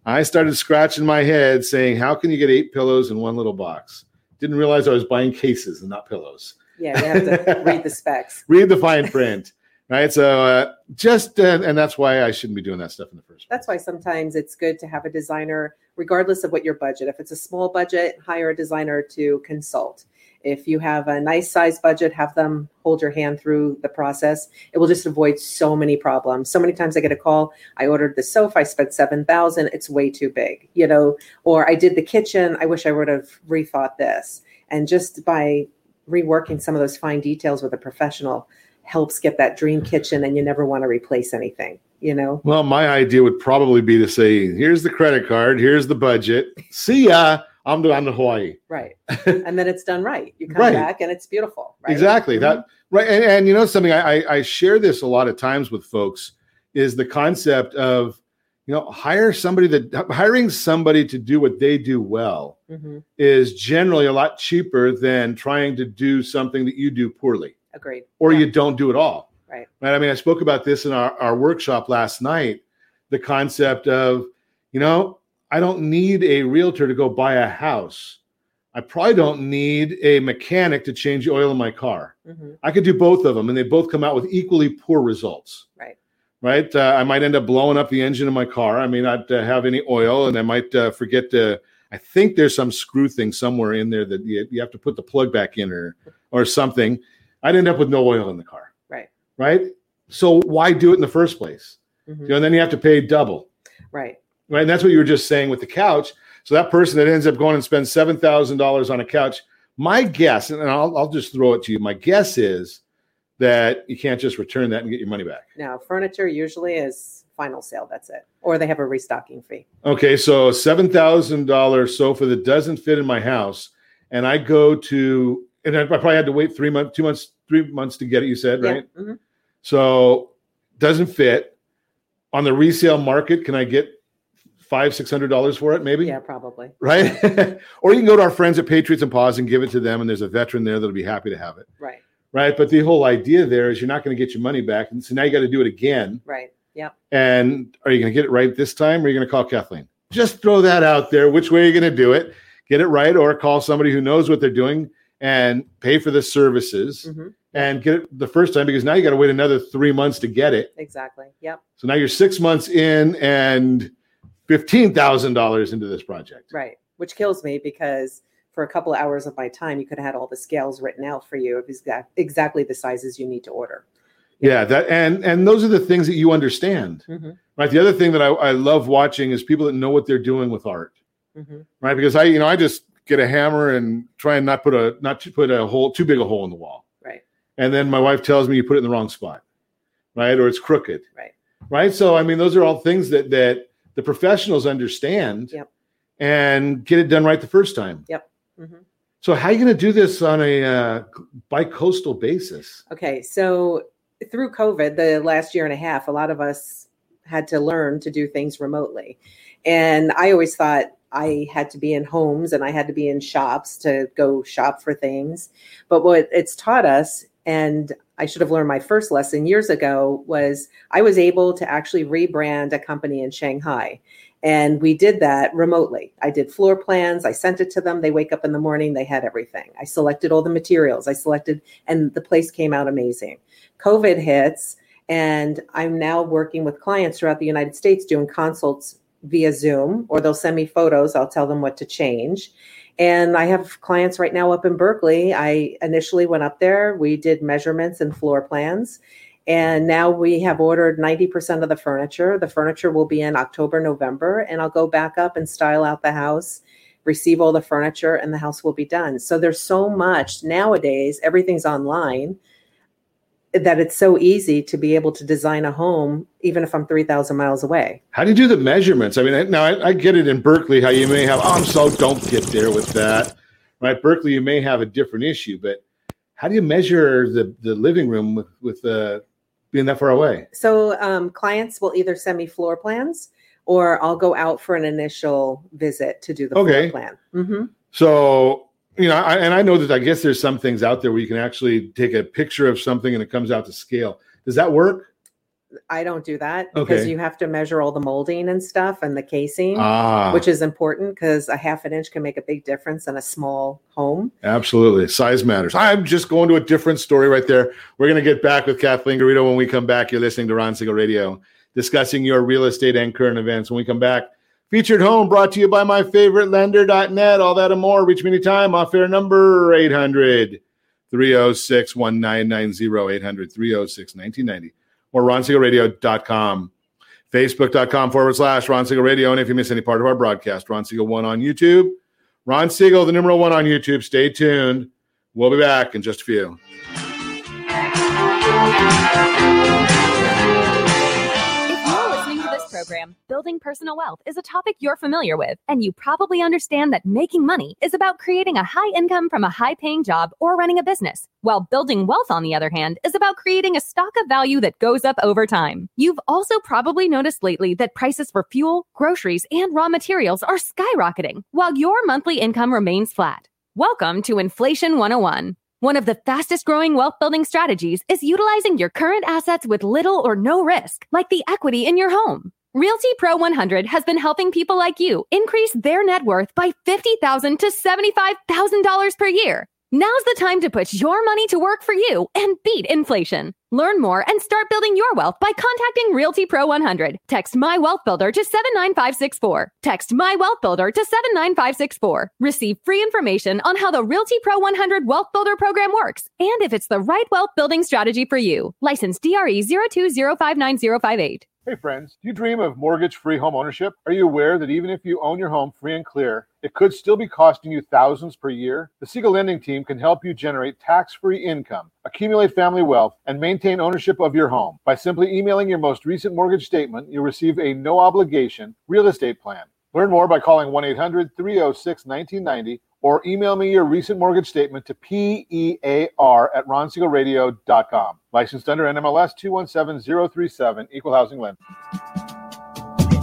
I started scratching my head saying, how can you get eight pillows in one little box? Didn't realize I was buying cases and not pillows. Yeah. You have to read the specs. Read the fine print. Right. So uh, just, uh, and that's why I shouldn't be doing that stuff in the first place. That's why sometimes it's good to have a designer, regardless of what your budget. If it's a small budget, hire a designer to consult. If you have a nice size budget, have them hold your hand through the process. It will just avoid so many problems. So many times I get a call, I ordered the sofa, I spent 7000 it's way too big, you know, or I did the kitchen, I wish I would have rethought this. And just by reworking some of those fine details with a professional helps get that dream kitchen and you never want to replace anything, you know? Well, my idea would probably be to say, here's the credit card, here's the budget. See ya. I'm down to Hawaii. Right. and then it's done right. You come Right. back and it's beautiful. Right? Exactly. Mhm. That right. And, and you know something I, I I share this a lot of times with folks is the concept of you know hire somebody that hiring somebody to do what they do well Mhm. is generally a lot cheaper than trying to do something that you do poorly Agreed. or you don't do it all. Right. Right. I mean, I spoke about this in our, our workshop last night. The concept of, you know, I don't need a realtor to go buy a house. I probably don't need a mechanic to change the oil in my car. Mhm. I could do both of them, and they both come out with equally poor results. Right. Right. Uh, I might end up blowing up the engine in my car. I may not uh, have any oil, and I might uh, forget to. I think there's some screw thing somewhere in there that you, you have to put the plug back in or or something. I'd end up with no oil in the car. Right. Right. So why do it in the first place? Mhm. You know, and then you have to pay double. Right. Right. And that's what you were just saying with the couch. So that person that ends up going and spends seven thousand dollars on a couch, my guess, and I'll, I'll just throw it to you. My guess is that you can't just return that and get your money back. Now, furniture usually is final sale. That's it. Or they have a restocking fee. Okay, so seven thousand dollar sofa that doesn't fit in my house, and I go to, and I probably had to wait three months, two months, three months to get it. You said right? Yeah. Mhm. So doesn't fit on the resale market. Can I get five, six hundred dollars for it? Maybe. Yeah, probably. Right. or you can go to our friends at Patriots and Paws and give it to them, and there's a veteran there that'll be happy to have it. Right. Right. But the whole idea there is you're not going to get your money back, and so now you got to do it again. Right. Yeah. And are you going to get it right this time, or are you going to call Kathleen? Just throw that out there. Which way are you going to do it? get it right, or call somebody who knows what they're doing and pay for the services Mhm. and get it the first time because now you got to wait another three months to get it. Exactly. Yep. So now you're six months in and fifteen thousand dollars into this project. Right. Which kills me because for a couple of hours of my time, you could have had all the scales written out for you of exactly the sizes you need to order. Yeah, that and and those are the things that you understand, Mhm. right? The other thing that I, I love watching is people that know what they're doing with art, Mhm. right? Because I, you know, I just get a hammer and try and not put a not to put a hole too big a hole in the wall, Right. and then my wife tells me you put it in the wrong spot, right? Or it's crooked, Right. right? So I mean, those are all things that that the professionals understand, Yep. and get it done right the first time. Yep. Mhm. So how are you going to do this on a uh, bi-coastal basis? Okay, so through COVID, the last year and a half, a lot of us had to learn to do things remotely. And I always thought I had to be in homes and I had to be in shops to go shop for things. But what it's taught us, and I should have learned my first lesson years ago, was I was able to actually rebrand a company in Shanghai. And we did that remotely. I did floor plans. I sent it to them. They wake up in the morning, they had everything. I selected all the materials. I selected, and the place came out amazing. COVID hits, and I'm now working with clients throughout the United States doing consults via Zoom, or they'll send me photos. I'll tell them what to change. And I have clients right now up in Berkeley. I initially went up there, we did measurements and floor plans. And now we have ordered 90% of the furniture. The furniture will be in October, November, and I'll go back up and style out the house, receive all the furniture, and the house will be done. So there's so much nowadays, everything's online, that it's so easy to be able to design a home, even if I'm 3,000 miles away. How do you do the measurements? I mean, now I, I get it in Berkeley how you may have. Oh, I'm so don't get there with that, right? Berkeley, you may have a different issue, but how do you measure the the living room with with uh, being that far away? So um, clients will either send me floor plans or I'll go out for an initial visit to do the Okay. floor plan. hmm So you know, I, and I know that I guess there's some things out there where you can actually take a picture of something and it comes out to scale. Does that work? I don't do that because Okay. you have to measure all the molding and stuff and the casing, Ah. which is important because a half an inch can make a big difference in a small home. Absolutely. Size matters. I'm just going to a different story right there. We're going to get back with Kathleen Garrido when we come back. You're listening to Ron Siegel Radio, discussing your real estate and current events. When we come back, featured home brought to you by my favorite lender.net. All that and more. Reach me anytime. Off air number 800 306 1990, 800 306 1990, or ronsiegelradio.com. Facebook.com forward slash Ron Siegel Radio. And if you miss any part of our broadcast, Ron Siegel 1 on YouTube. Ron Siegel, the numeral one on YouTube. Stay tuned. We'll be back in just a few. Program, building personal wealth is a topic you're familiar with, and you probably understand that making money is about creating a high income from a high paying job or running a business, while building wealth, on the other hand, is about creating a stock of value that goes up over time. You've also probably noticed lately that prices for fuel, groceries, and raw materials are skyrocketing, while your monthly income remains flat. Welcome to Inflation 101. One of the fastest growing wealth building strategies is utilizing your current assets with little or no risk, like the equity in your home. Realty Pro 100 has been helping people like you increase their net worth by $50,000 to $75,000 per year. Now's the time to put your money to work for you and beat inflation. Learn more and start building your wealth by contacting Realty Pro 100. Text My Wealth Builder to 79564. Text My Wealth Builder to 79564. Receive free information on how the Realty Pro 100 Wealth Builder program works and if it's the right wealth building strategy for you. License DRE 020590058. Hey, friends, do you dream of mortgage free home ownership? Are you aware that even if you own your home free and clear, it could still be costing you thousands per year? The Siegel Lending Team can help you generate tax free income, accumulate family wealth, and maintain ownership of your home. By simply emailing your most recent mortgage statement, you'll receive a no obligation real estate plan. Learn more by calling 1 800 306 1990 or email me your recent mortgage statement to PEAR at ronsiegelradio.com. Licensed under NMLS 217037, Equal Housing Lender.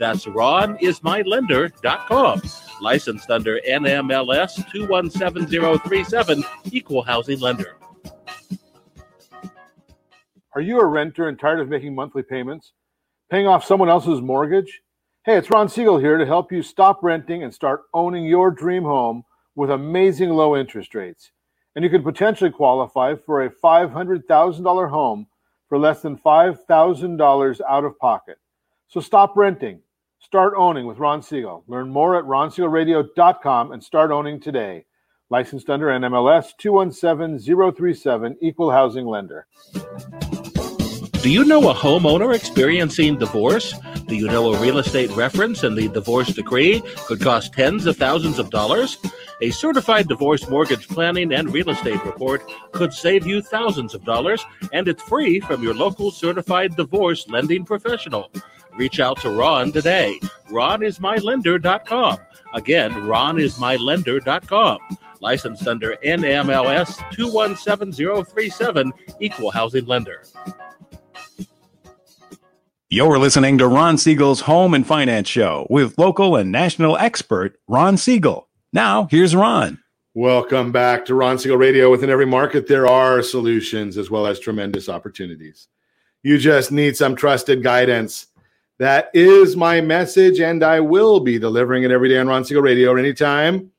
That's ronismylender.com. Licensed under NMLS 217037, Equal Housing Lender. Are you a renter and tired of making monthly payments? Paying off someone else's mortgage? Hey, it's Ron Siegel here to help you stop renting and start owning your dream home with amazing low interest rates. And you can potentially qualify for a $500,000 home for less than $5,000 out of pocket. So stop renting. Start owning with Ron Siegel. Learn more at ronsiegelradio.com and start owning today. Licensed under NMLS 217037, Equal Housing Lender. Do you know a homeowner experiencing divorce? Do you know a real estate reference and the divorce decree could cost tens of thousands of dollars? A certified divorce mortgage planning and real estate report could save you thousands of dollars, and it's free from your local certified divorce lending professional. Reach out to Ron today. RonIsMyLender.com. Again, RonIsMyLender.com. Licensed under NMLS 217037, Equal Housing Lender. You're listening to Ron Siegel's Home and Finance Show with local and national expert Ron Siegel. Now, here's Ron. Welcome back to Ron Siegel Radio. Within every market, there are solutions as well as tremendous opportunities. You just need some trusted guidance. That is my message, and I will be delivering it every day on Ron Siegel Radio anytime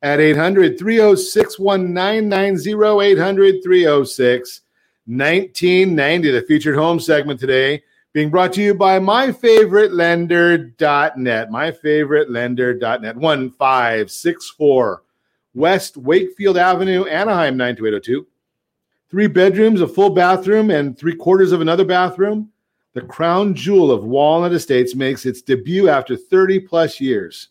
at 800 306 1990. 800 306 1990. The featured home segment today being brought to you by myfavoritelender.net. Myfavoritelender.net. 1564 West Wakefield Avenue, Anaheim 92802. Three bedrooms, a full bathroom, and three quarters of another bathroom. The crown jewel of Walnut Estates makes its debut after 30 plus years.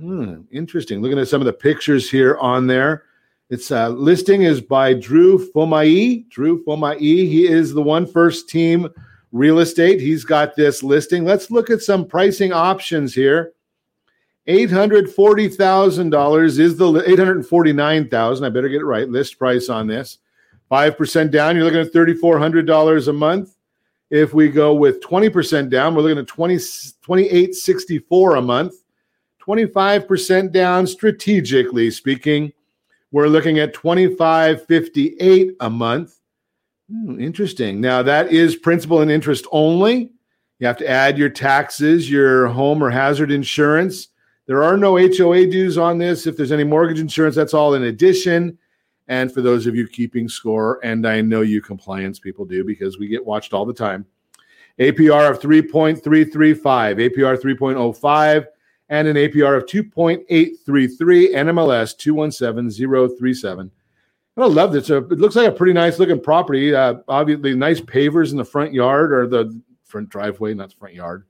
Hmm, interesting. Looking at some of the pictures here on there. Its uh, listing is by Drew Fomai. Drew Fomai. He is the one first team real estate. He's got this listing. Let's look at some pricing options here. $840,000 is the 849,000. I better get it right. List price on this. 5% down, you're looking at $3,400 a month. If we go with 20% down, we're looking at 20, 2864 a month. 25% down strategically speaking, we're looking at 2558 a month. Hmm, interesting. Now that is principal and interest only. You have to add your taxes, your home or hazard insurance. There are no HOA dues on this. If there's any mortgage insurance, that's all in addition. And for those of you keeping score, and I know you compliance people do because we get watched all the time, APR of 3.335, APR 3.05, and an APR of 2.833, NMLS 217037. I love this. It looks like a pretty nice looking property. Uh, obviously, nice pavers in the front yard or the front driveway, not the front yard.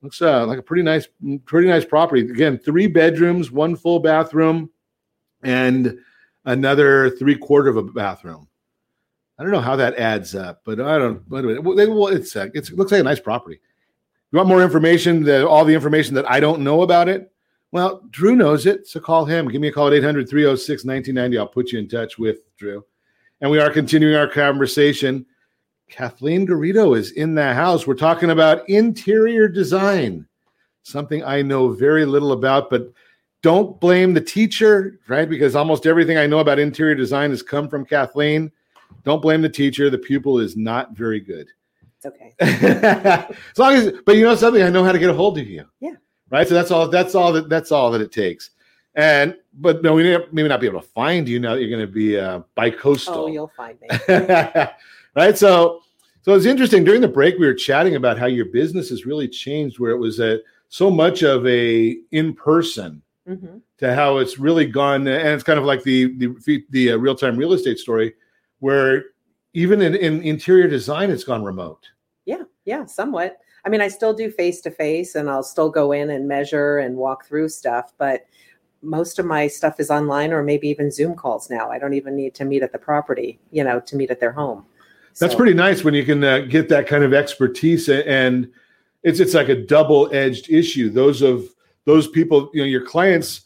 Looks uh, like a pretty nice, pretty nice property. Again, three bedrooms, one full bathroom, and another three quarter of a bathroom. I don't know how that adds up, but I don't. Wait a. Well, it's, uh, it's it looks like a nice property. You want more information? The, all the information that I don't know about it? Well, Drew knows it, so call him. Give me a call at 800 306 1990. I'll put you in touch with Drew. And we are continuing our conversation. Kathleen Garrido is in the house. We're talking about interior design, something I know very little about, but don't blame the teacher, right? Because almost everything I know about interior design has come from Kathleen. Don't blame the teacher. The pupil is not very good. It's okay. as long as, but you know something, I know how to get a hold of you. Yeah right? So that's all. That's all that. That's all that it takes. And but no, we may, maybe not be able to find you now. That you're going to be uh, bi-coastal. Oh, you'll find me. right. So so it's interesting. During the break, we were chatting about how your business has really changed, where it was a so much of a in person. Mm-hmm. To how it's really gone, and it's kind of like the the the uh, real time real estate story, where even in, in interior design, it's gone remote. Yeah, yeah, somewhat. I mean, I still do face to face and I'll still go in and measure and walk through stuff, but most of my stuff is online or maybe even Zoom calls now. I don't even need to meet at the property, you know, to meet at their home. That's So- pretty nice when you can uh, get that kind of expertise, and it's it's like a double edged issue. Those of those people, you know, your clients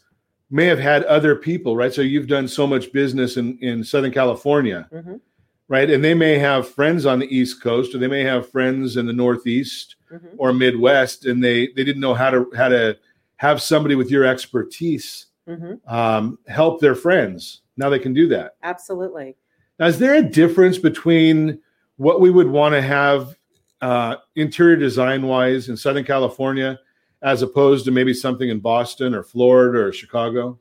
may have had other people, right? So you've done so much business in in Southern California, Mhm. right? And they may have friends on the East Coast, or they may have friends in the Northeast Mhm. or Midwest, and they they didn't know how to how to have somebody with your expertise Mhm. um, help their friends. Now they can do that. Absolutely. Now, is there a difference between what we would want to have uh, interior design wise in Southern California as opposed to maybe something in Boston or Florida or Chicago?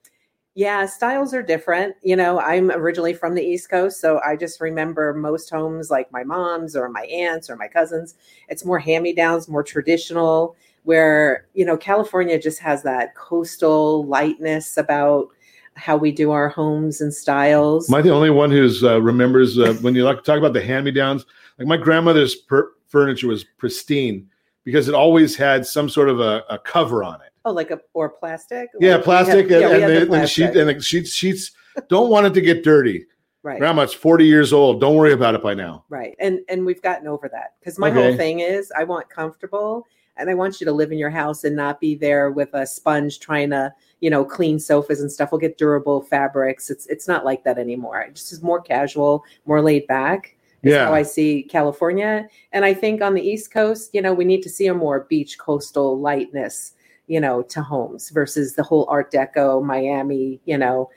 Yeah, styles are different. You know, I'm originally from the East Coast, so I just remember most homes like my mom's or my aunts or my cousins. It's more hand me downs, more traditional, where, you know, California just has that coastal lightness about how we do our homes and styles. Am I the only one who's uh, remembers uh, when you like talk about the hand me downs? Like my grandmother's per- furniture was pristine because it always had some sort of a, a cover on it. oh, like a or plastic? Yeah, Like plastic, yeah, and, have and, the the, and the sheet and the sheets sheets don't want it to get dirty. Right. Grandma's forty years old. Don't worry about it by now. Right. And and we've gotten over that because my Okay. whole thing is I want comfortable and I want you to live in your house and not be there with a sponge trying to, you know, clean sofas and stuff. We'll get durable fabrics. It's it's not like that anymore. It just is more casual, more laid back. Is Yeah. how I see California. And I think on the East Coast, you know, we need to see a more beach coastal lightness, you know, to homes versus the whole Art Deco, Miami, you know.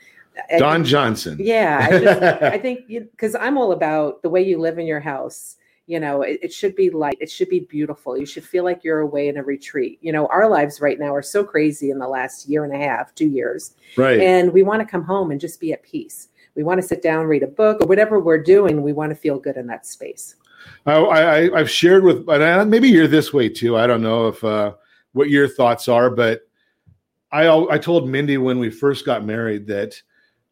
I- Don Johnson. yeah, I, just, I think because I'm all about the way you live in your house. You know, it, it should be light. It should be beautiful. You should feel like you're away in a retreat. You know, our lives right now are so crazy in the last year and a half, two years, Right. and we want to come home and just be at peace. We want to sit down, read a book, or whatever we're doing. We want to feel good in that space. I, I, I've shared with, and maybe you're this way too. I don't know if uh, what your thoughts are, but I I told Mindy when we first got married that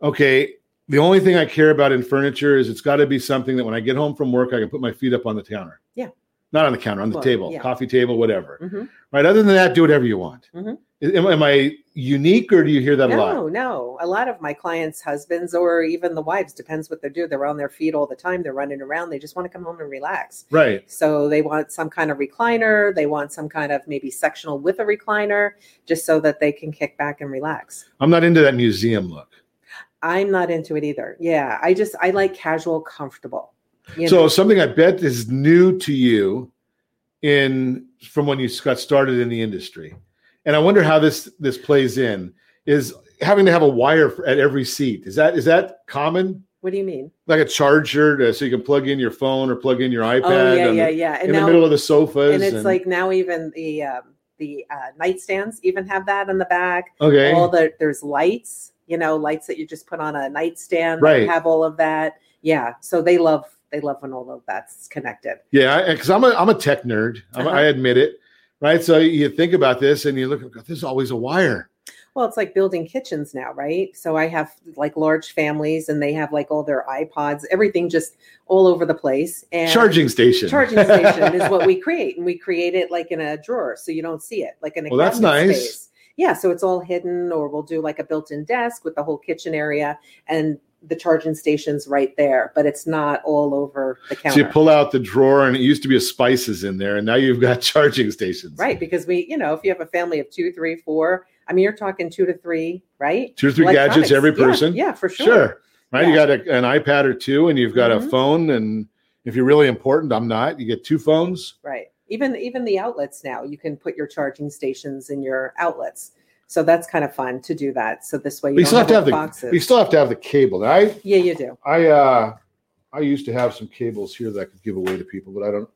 okay, the only thing I care about in furniture is it's got to be something that when I get home from work, I can put my feet up on the counter. Yeah. Not on the counter, on the Well, table, yeah. coffee table, whatever. Mhm. Right. Other than that, do whatever you want. Mhm. Am, am I unique or do you hear that a lot? No, no. A lot of my clients' husbands or even the wives, depends what they do. They're on their feet all the time. They're running around. They just want to come home and relax. Right. So they want some kind of recliner. They want some kind of maybe sectional with a recliner, just so that they can kick back and relax. I'm not into that museum look. I'm not into it either. Yeah, I just I like casual, comfortable. You so know? something I bet is new to you in from when you got started in the industry, and I wonder how this this plays in is having to have a wire at every seat. Is that is that common? what do you mean? Like a charger to, so you can plug in your phone or plug in your iPad. Oh yeah, yeah, yeah. And in now, the middle of the sofas, and it's like now even the um, the uh, nightstands even have that in the back. Okay. All the there's lights, you know, lights that you just put on a nightstand. that Right. Have all of that. Yeah. So they love they love when all of that's connected. Yeah, because I'm a I'm a tech nerd. Uh-huh. I admit it. Right. So you think about this and you look. "God, There's always a wire. Well, it's like building kitchens now, right? So I have like large families and they have like all their iPods, everything just all over the place. And Charging station. Charging station is what we create. And we create it like in a drawer so you don't see it, like in a Well, that's nice. space. Yeah, so it's all hidden, or we'll do like a built-in desk with the whole kitchen area and the charging station's right there, but it's not all over the counter. So you pull out the drawer and it used to be a spices in there, and now you've got charging stations. Right, because we, you know, if you have a family of two, three, four, I mean, you're talking two to three, right? Two or three gadgets every person. Yeah, for sure. Sure. Right. You got a, an iPad or two, and you've got a Mhm. phone. And if you're really important, I'm not. You get two phones. Right. Even even the outlets now, you can put your charging stations in your outlets. So that's kind of fun to do that. So this way you, you still have to all have the. boxes. You still have to have the cable. Now, I yeah, you do. I uh I used to have some cables here that I could give away to people, but I don't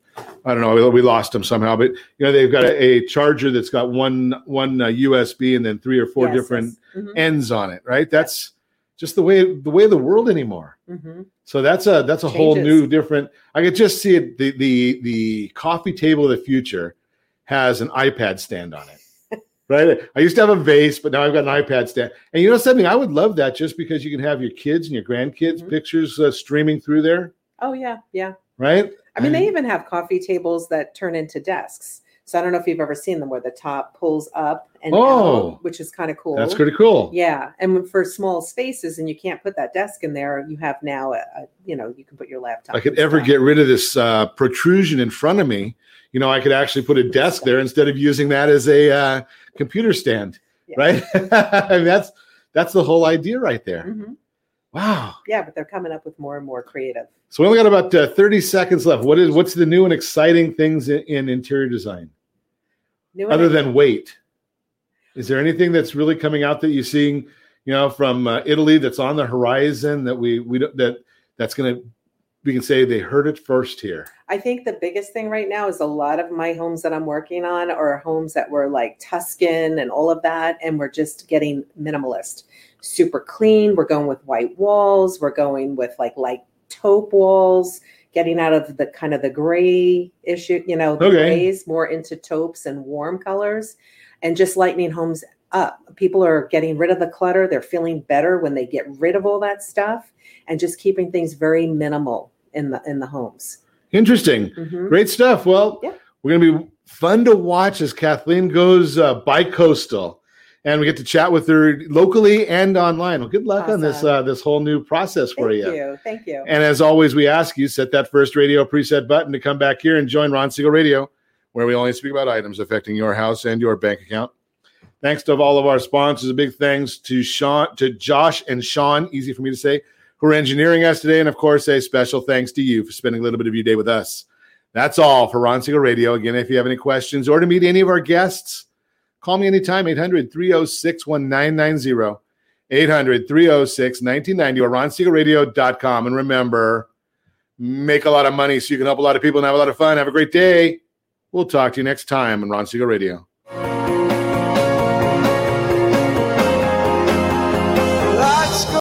I don't know. We, lost them somehow. But you know, they've got a, a charger that's got one one uh, USB and then three or four Yes, different yes. Mhm. ends on it. Right. That's just the way the way of the world anymore. Mhm. So that's a that's a whole new different. I could just see it. The the the coffee table of the future has an iPad stand on it. Right. I used to have a vase, but now I've got an iPad stand. And you know something? I would love that just because you can have your kids and your grandkids Mm-hmm. pictures uh, streaming through there. Oh yeah, yeah. Right. I mean, they even have coffee tables that turn into desks. So I don't know if you've ever seen them where the top pulls up and Oh. out, which is kind of cool. That's pretty cool. Yeah, and for small spaces, and you can't put that desk in there. You have now a, a you know you can put your laptop. I could ever get rid of this uh, protrusion in front of me, you know, I could actually put a desk there instead of using that as a uh, computer stand, right? I mean, that's that's the whole idea right there. Mhm. Wow. Yeah, but they're coming up with more and more creative. So we only got about uh, thirty seconds left. What is what's the new and exciting things in, in interior design New other than weight? Is there anything that's really coming out that you're seeing, you know, from uh, Italy that's on the horizon that we we don't that that's going to we can say they heard it first here. I think the biggest thing right now is a lot of my homes that I'm working on are homes that were like Tuscan and all of that, and we're just getting minimalist, super clean. We're going with white walls. We're going with like light taupe walls, getting out of the kind of the gray issue, you know, the Okay. grays more into taupes and warm colors, and just lightening homes up. People are getting rid of the clutter. They're feeling better when they get rid of all that stuff, and just keeping things very minimal in the in the homes. Interesting. Mhm. Great stuff. Well, Yeah. we're going to be fun to watch as Kathleen goes uh, bi-coastal and we get to chat with her locally and online. Well, good luck on this uh, this whole new process for Thank you. you. Thank you. And as always, we ask you set that first radio preset button to come back here and join Ron Siegel Radio, where we only speak about items affecting your house and your bank account. Thanks to all of our sponsors. A big thanks to Sean, to Josh and Sean, easy for me to say, are engineering us today. And of course, a special thanks to you for spending a little bit of your day with us. That's all for Ron Siegel Radio. Again, if you have any questions or to meet any of our guests, call me anytime, 800 306 1990. 800 306 1990 or ronsiegelradio.com. And remember, make a lot of money so you can help a lot of people and have a lot of fun. Have a great day. We'll talk to you next time on Ron Siegel Radio.